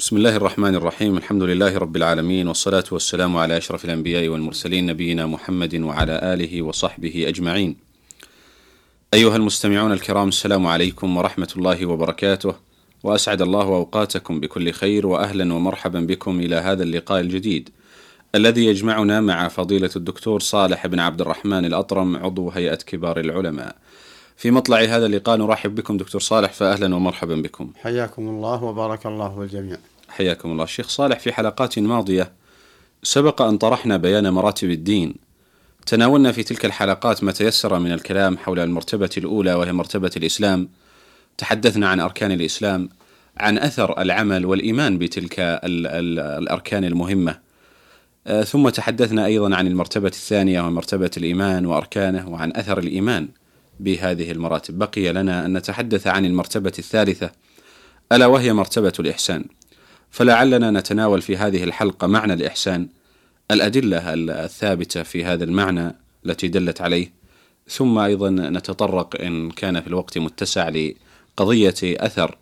بسم الله الرحمن الرحيم الحمد لله رب العالمين والصلاة والسلام على أشرف الأنبياء والمرسلين نبينا محمد وعلى آله وصحبه أجمعين أيها المستمعون الكرام السلام عليكم ورحمة الله وبركاته وأسعد الله أوقاتكم بكل خير وأهلا ومرحبا بكم إلى هذا اللقاء الجديد الذي يجمعنا مع فضيلة الدكتور صالح بن عبد الرحمن الأطرم عضو هيئة كبار العلماء في مطلع هذا اللقاء نرحب بكم دكتور صالح فأهلا ومرحبا بكم. حياكم الله وبارك الله بالجميع حياكم الله. الشيخ صالح في حلقات ماضية سبق أن طرحنا بيان مراتب الدين. تناولنا في تلك الحلقات ما تيسر من الكلام حول المرتبة الأولى وهي مرتبة الإسلام. تحدثنا عن أركان الإسلام عن أثر العمل والإيمان بتلك ال ال الأركان المهمة. آه، ثم تحدثنا أيضا عن المرتبة الثانية ومرتبة الإيمان وأركانه وعن أثر الإيمان. بهذه المراتب. بقي لنا أن نتحدث عن المرتبة الثالثة. ألا وهي مرتبة الإحسان. فلعلنا نتناول في هذه الحلقة معنى الإحسان. الأدلة الثابتة في هذا المعنى التي دلت عليه. ثم أيضا نتطرق إن كان في الوقت متسع لقضية أثر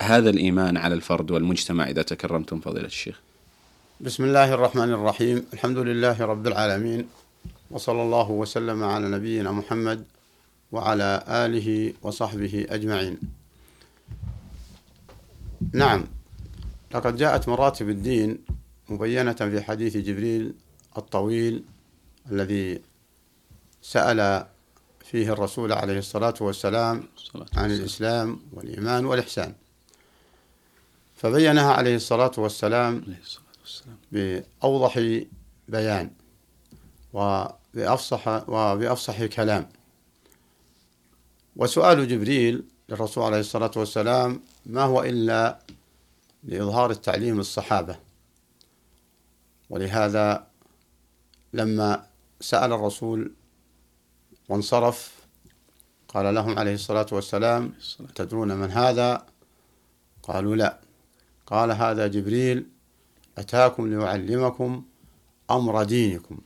هذا الإيمان على الفرد والمجتمع. إذا تكرمتم فضيلة الشيخ. بسم الله الرحمن الرحيم. الحمد لله رب العالمين. وصلى الله وسلم على نبينا محمد وعلى آله وصحبه أجمعين. نعم لقد جاءت مراتب الدين مبينة في حديث جبريل الطويل الذي سأل فيه الرسول عليه الصلاة والسلام عن الإسلام والإيمان والإحسان. فبينها عليه الصلاة والسلام. بأوضح بيان وبأفصح وبأفصح كلام. وسؤال جبريل للرسول عليه الصلاة والسلام ما هو إلا لإظهار التعليم للصحابة؟ ولهذا لما سأل الرسول وانصرف قال لهم عليه الصلاة والسلام تدرون من هذا؟ قالوا لا. قال هذا جبريل أتاكم ليعلمكم أمر دينكم.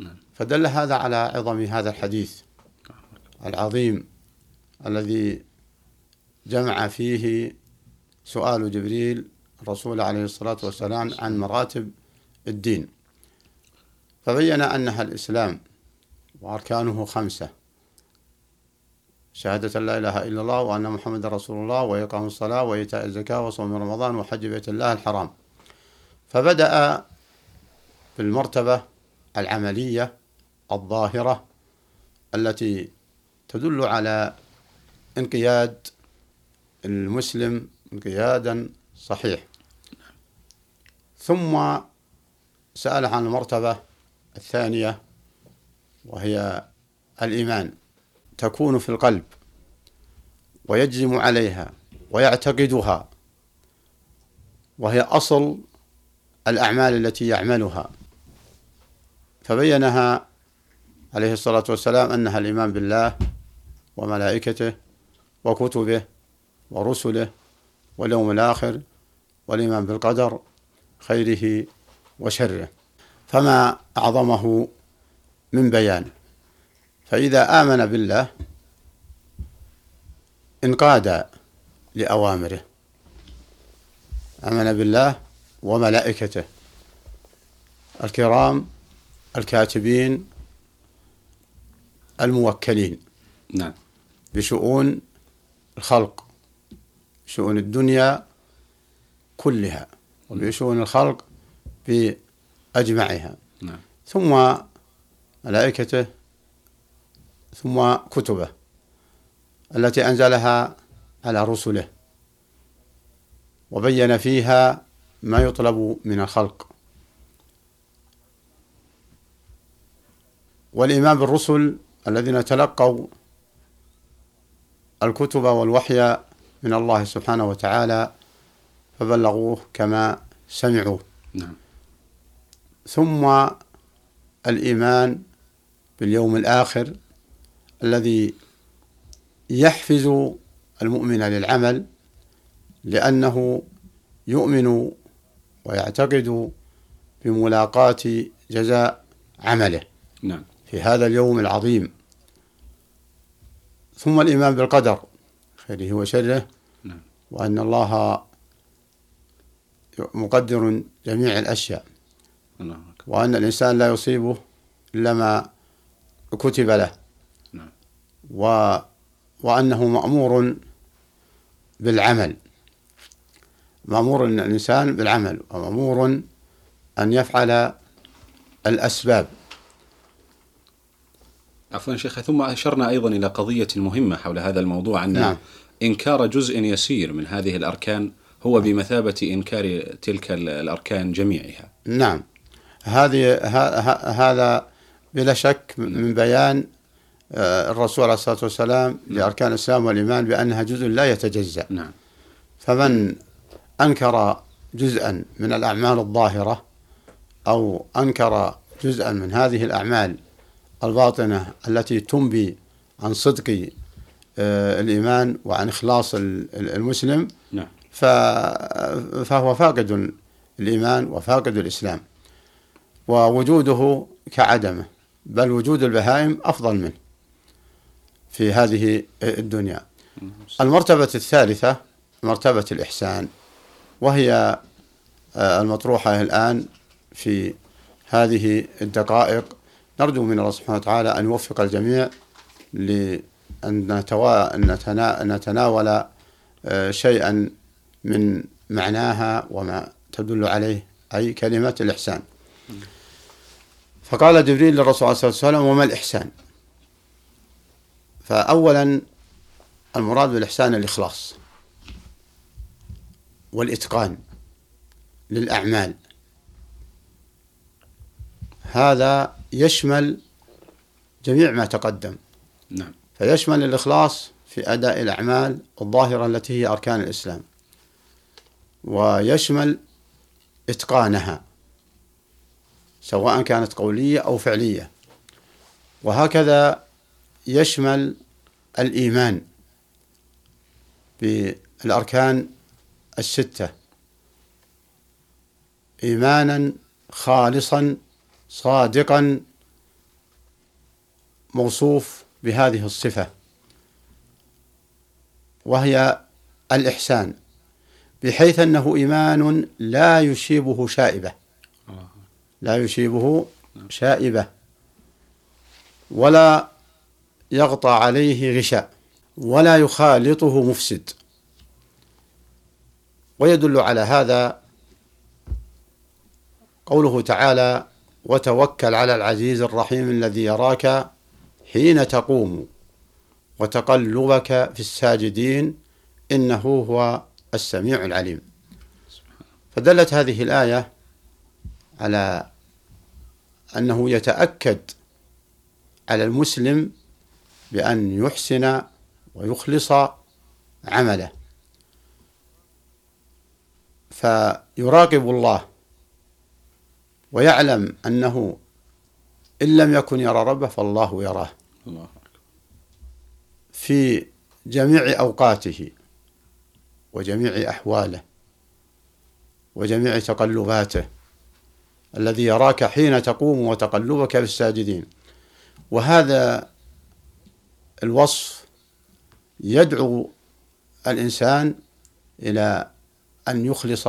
نعم. فدل هذا على عظم هذا الحديث العظيم. الذي جمع فيه سؤال جبريل الرسول عليه الصلاة والسلام عن مراتب الدين. فبين أنها الإسلام وأركانه خمسة شهادة لا إله إلا الله وأن محمد رسول الله وإقام الصلاة وإيتاء الزكاة وصوم رمضان وحج بيت الله الحرام. فبدأ بالمرتبة العملية الظاهرة التي تدل على انقياد المسلم انقيادا صحيح. ثم سأل عن المرتبة الثانية وهي الإيمان. تكون في القلب ويجزم عليها ويعتقدها وهي أصل الأعمال التي يعملها. فبينها عليه الصلاة والسلام أنها الإيمان بالله وملائكته وكتبه ورسله واليوم الآخر والإيمان بالقدر خيره وشره. فما أعظمه من بيان. فإذا آمن بالله انقاد لأوامره. آمن بالله وملائكته الكرام الكاتبين الموكلين. نعم. بشؤون الخلق شؤون الدنيا كلها وبشؤون الخلق بأجمعها نعم. ثم ملائكته ثم كتبه التي أنزلها على رسله وبين فيها ما يطلب من الخلق والإيمان بالرسل الذين تلقوا الكتب والوحي من الله سبحانه وتعالى فبلغوه كما سمعوه نعم. ثم الإيمان باليوم الآخر الذي يحفز المؤمن للعمل لأنه يؤمن ويعتقد بملاقاة جزاء عمله نعم. في هذا اليوم العظيم. ثم الإيمان بالقدر خيره وشره. نعم. وأن الله مقدر جميع الأشياء. الله وأن الإنسان لا يصيبه إلا ما كتب له. نعم. و وأنه مأمور بالعمل. مأمور الإنسان بالعمل ومأمور أن يفعل الأسباب. عفوا شيخ ثم أشرنا أيضا إلى قضية مهمة حول هذا الموضوع أن نعم. إنكار جزء يسير من هذه الأركان هو بمثابة إنكار تلك الأركان جميعها. نعم. هذه هذا بلا شك من بيان آه، الرسول عليه الصلاة والسلام لأركان الإسلام والإيمان بأنها جزء لا يتجزأ. نعم. فمن أنكر جزءا من الأعمال الظاهرة أو أنكر جزءا من هذه الأعمال الباطنة التي تنبي عن صدق آه، الإيمان وعن إخلاص ال- ال- المسلم نعم. فهو فاقد الإيمان وفاقد الإسلام ووجوده كعدمه بل وجود البهائم أفضل منه في هذه الدنيا. المرتبة الثالثة مرتبة الإحسان وهي آه، المطروحة الآن في هذه الدقائق. نرجو من الله سبحانه وتعالى أن يوفق الجميع لأن نتناول آه، شيئا من معناها وما تدل عليه أي كلمة الإحسان. فقال جبريل للرسول عليه الصلاة والسلام وما الإحسان؟ فأولا المراد بالإحسان الإخلاص والإتقان للأعمال. هذا يشمل جميع ما تقدم. نعم. فيشمل الإخلاص في أداء الأعمال الظاهرة التي هي أركان الإسلام. ويشمل إتقانها سواء كانت قولية أو فعلية. وهكذا يشمل الإيمان بالأركان الستة إيمانا خالصا صادقا موصوف بهذه الصفة وهي الإحسان بحيث أنه إيمان لا يشيبه شائبة. لا يشيبه شائبة ولا يغطى عليه غشاء ولا يخالطه مفسد. ويدل على هذا قوله تعالى وتوكل على العزيز الرحيم الذي يراك حين تقوم وتقلبك في الساجدين إنه هو السميع العليم. فدلت هذه الآية على أنه يتأكد على المسلم بأن يحسن ويخلص عمله. فيراقب الله ويعلم أنه إن لم يكن يرى ربه فالله يراه. الله في جميع أوقاته وجميع أحواله وجميع تقلباته الذي يراك حين تقوم وتقلبك في الساجدين. وهذا الوصف يدعو الإنسان إلى أن يخلص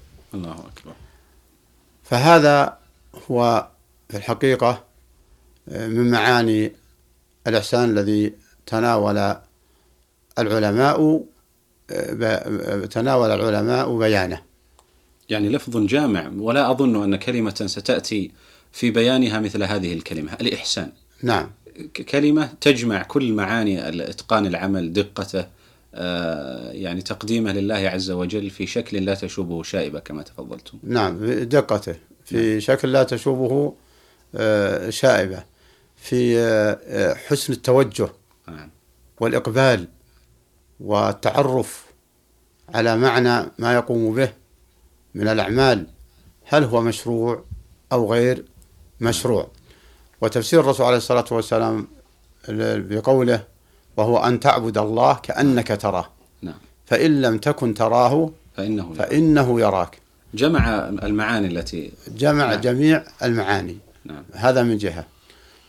الله أكبر. فهذا هو في الحقيقة من معاني الإحسان الذي تناول العلماء تناول العلماء بيانه. يعني لفظ جامع ولا أظن أن كلمة ستأتي في بيانها مثل هذه الكلمة الإحسان. نعم. كلمة تجمع كل معاني إتقان العمل دقته آه، يعني تقديمه لله عز وجل في شكل لا تشوبه شائبة كما تفضلتم. نعم بدقته في شكل لا تشوبه آه، شائبة. في آه، آه، حسن التوجه نعم. والإقبال والتعرف على معنى ما يقوم به من الأعمال هل هو مشروع أو غير مشروع. وتفسير الرسول عليه الصلاة والسلام بقوله وهو أن تعبد الله كأنك تراه. نعم. فإن لم تكن تراه فإنه فإنه يراك. جمع المعاني التي جمع نعم. جميع المعاني. نعم. هذا من جهة.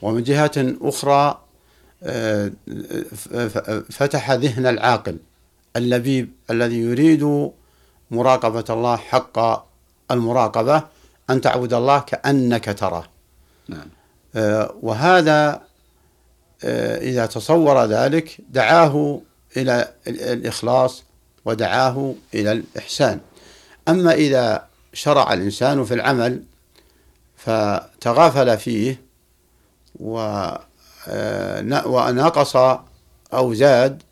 ومن جهة أخرى آه، فتح ذهن العاقل اللبيب الذي يريد مراقبة الله حق المراقبة أن تعبد الله كأنك تراه. نعم. آه، وهذا إذا تصور ذلك دعاه إلى ال- الإخلاص ودعاه إلى الإحسان. أما إذا شرع الإنسان في العمل فتغافل فيه آه، ونقص أو زاد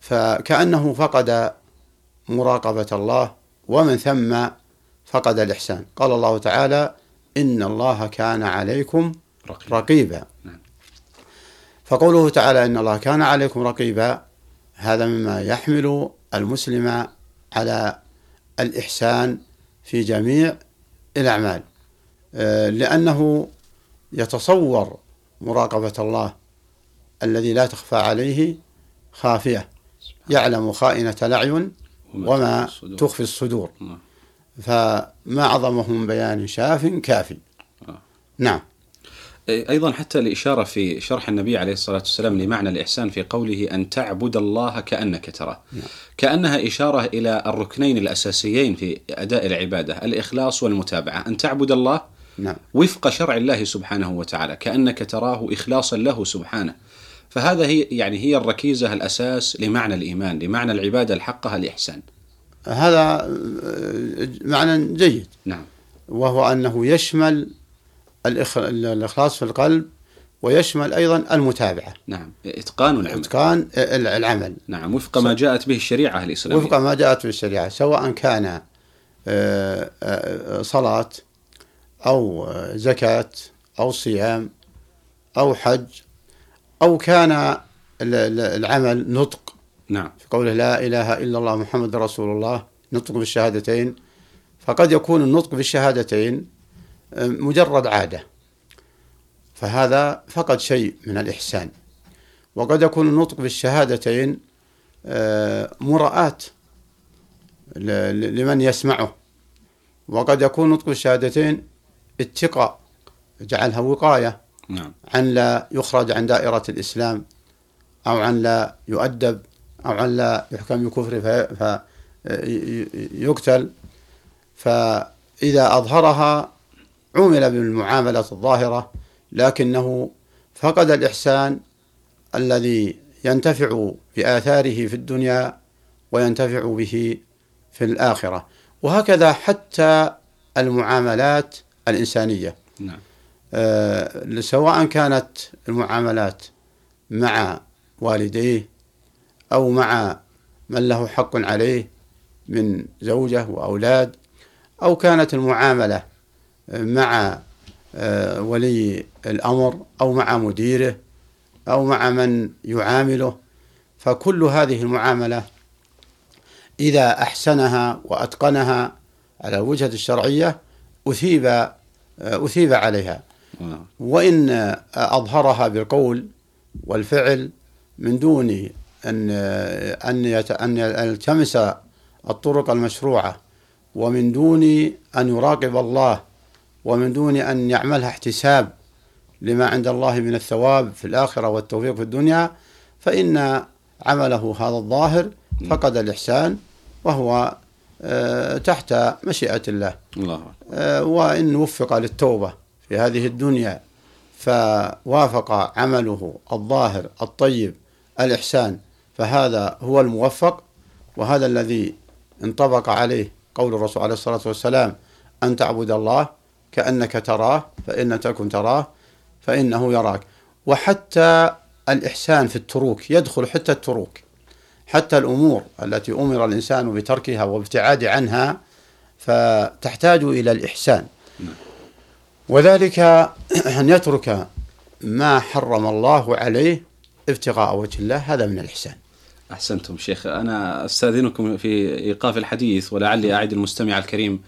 فكأنه فقد مراقبة الله ومن ثم فقد الإحسان. قال الله تعالى إن الله كان عليكم رقيب رقيبا. فقوله تعالى إن الله كان عليكم رقيبا هذا مما يحمل المسلم على الإحسان في جميع الأعمال آه، لأنه يتصور مراقبة الله الذي لا تخفى عليه خافية يعلم خائنة الأعين وما تخفي الصدور. نعم. فما أعظمه من بيان شاف كافي آه. نعم أيضا حتى الإشارة في شرح النبي عليه الصلاة والسلام لمعنى الإحسان في قوله أن تعبد الله كأنك تراه. كأنها إشارة إلى الركنين الأساسيين في أداء العبادة الإخلاص والمتابعة. أن تعبد الله نعم. وفق شرع الله سبحانه وتعالى كأنك تراه إخلاصا له سبحانه. فهذا هي يعني هي الركيزة الأساس لمعنى الإيمان لمعنى العبادة الحقها الإحسان. هذا آه، معنى جيد. نعم. وهو أنه يشمل الإخلاص في القلب ويشمل أيضا المتابعة. نعم. إتقان العمل إتقان ال- العمل. نعم. وفق ما جاءت به الشريعة الإسلامية. وفق ما جاءت في الشريعة سواء كان آه، آه، صلاة أو زكاة أو صيام أو حج أو كان ال- ال- العمل نطق. نعم. في قوله لا إله إلا الله محمد رسول الله نطق بالشهادتين. فقد يكون النطق بالشهادتين مجرد عادة. فهذا فقد شيء من الإحسان. وقد يكون النطق بالشهادتين آه، مراءة لمن يسمعه. وقد يكون نطق بالشهادتين اتقاء جعلها وقاية نعم. عن لا يخرج عن دائرة الإسلام أو عن لا يؤدب أو عن لا يحكم بكفر في- فيقتل فإذا أظهرها عمل بالمعاملة الظاهرة لكنه فقد الإحسان الذي ينتفع بآثاره في الدنيا وينتفع به في الآخرة. وهكذا حتى المعاملات الإنسانية. نعم. آه، سواء كانت المعاملات مع والديه أو مع من له حق عليه من زوجة وأولاد أو كانت المعاملة مع آه، ولي الأمر أو مع مديره أو مع من يعامله فكل هذه المعاملة إذا أحسنها وأتقنها على الوجهة الشرعية أثيب آه، أثيب عليها نعم. وإن أظهرها بالقول والفعل من دون أن أن أن يلتمس الطرق المشروعة ومن دون أن يراقب الله ومن دون أن يعملها احتساب لما عند الله من الثواب في الآخرة والتوفيق في الدنيا فإن عمله هذا الظاهر فقد الإحسان وهو آه، تحت مشيئة الله. الله. آه، وإن وفق للتوبة في هذه الدنيا فوافق عمله الظاهر الطيب الإحسان فهذا هو الموفق. وهذا الذي انطبق عليه قول الرسول عليه الصلاة والسلام أن تعبد الله كأنك تراه فإن تكن تراه فإنه يراك. وحتى الإحسان في التروك يدخل حتى التروك حتى الأمور التي أمر الإنسان بتركها وابتعاد عنها فتحتاج إلى الإحسان. وذلك أن يترك ما حرم الله عليه ابتغاء وجه الله هذا من الإحسان. أحسنتم شيخ. أنا أستأذنكم في إيقاف الحديث ولعلي أعد المستمع الكريم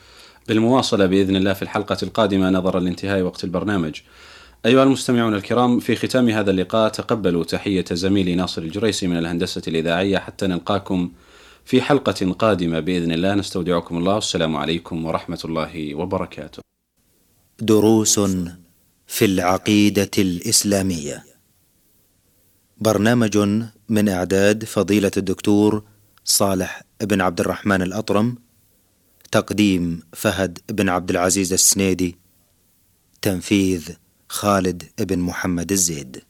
بالمواصلة بإذن الله في الحلقة القادمة نظرا لانتهاء وقت البرنامج. أيها المستمعون الكرام في ختام هذا اللقاء تقبلوا تحية زميلي ناصر الجريسي من الهندسة الإذاعية حتى نلقاكم في حلقة قادمة بإذن الله. نستودعكم الله. والسلام عليكم ورحمة الله وبركاته. دروس في العقيدة الإسلامية. برنامج من إعداد فضيلة الدكتور صالح بن عبد الرحمن الأطرم تقديم فهد بن عبد العزيز السنيدي تنفيذ خالد بن محمد الزيد.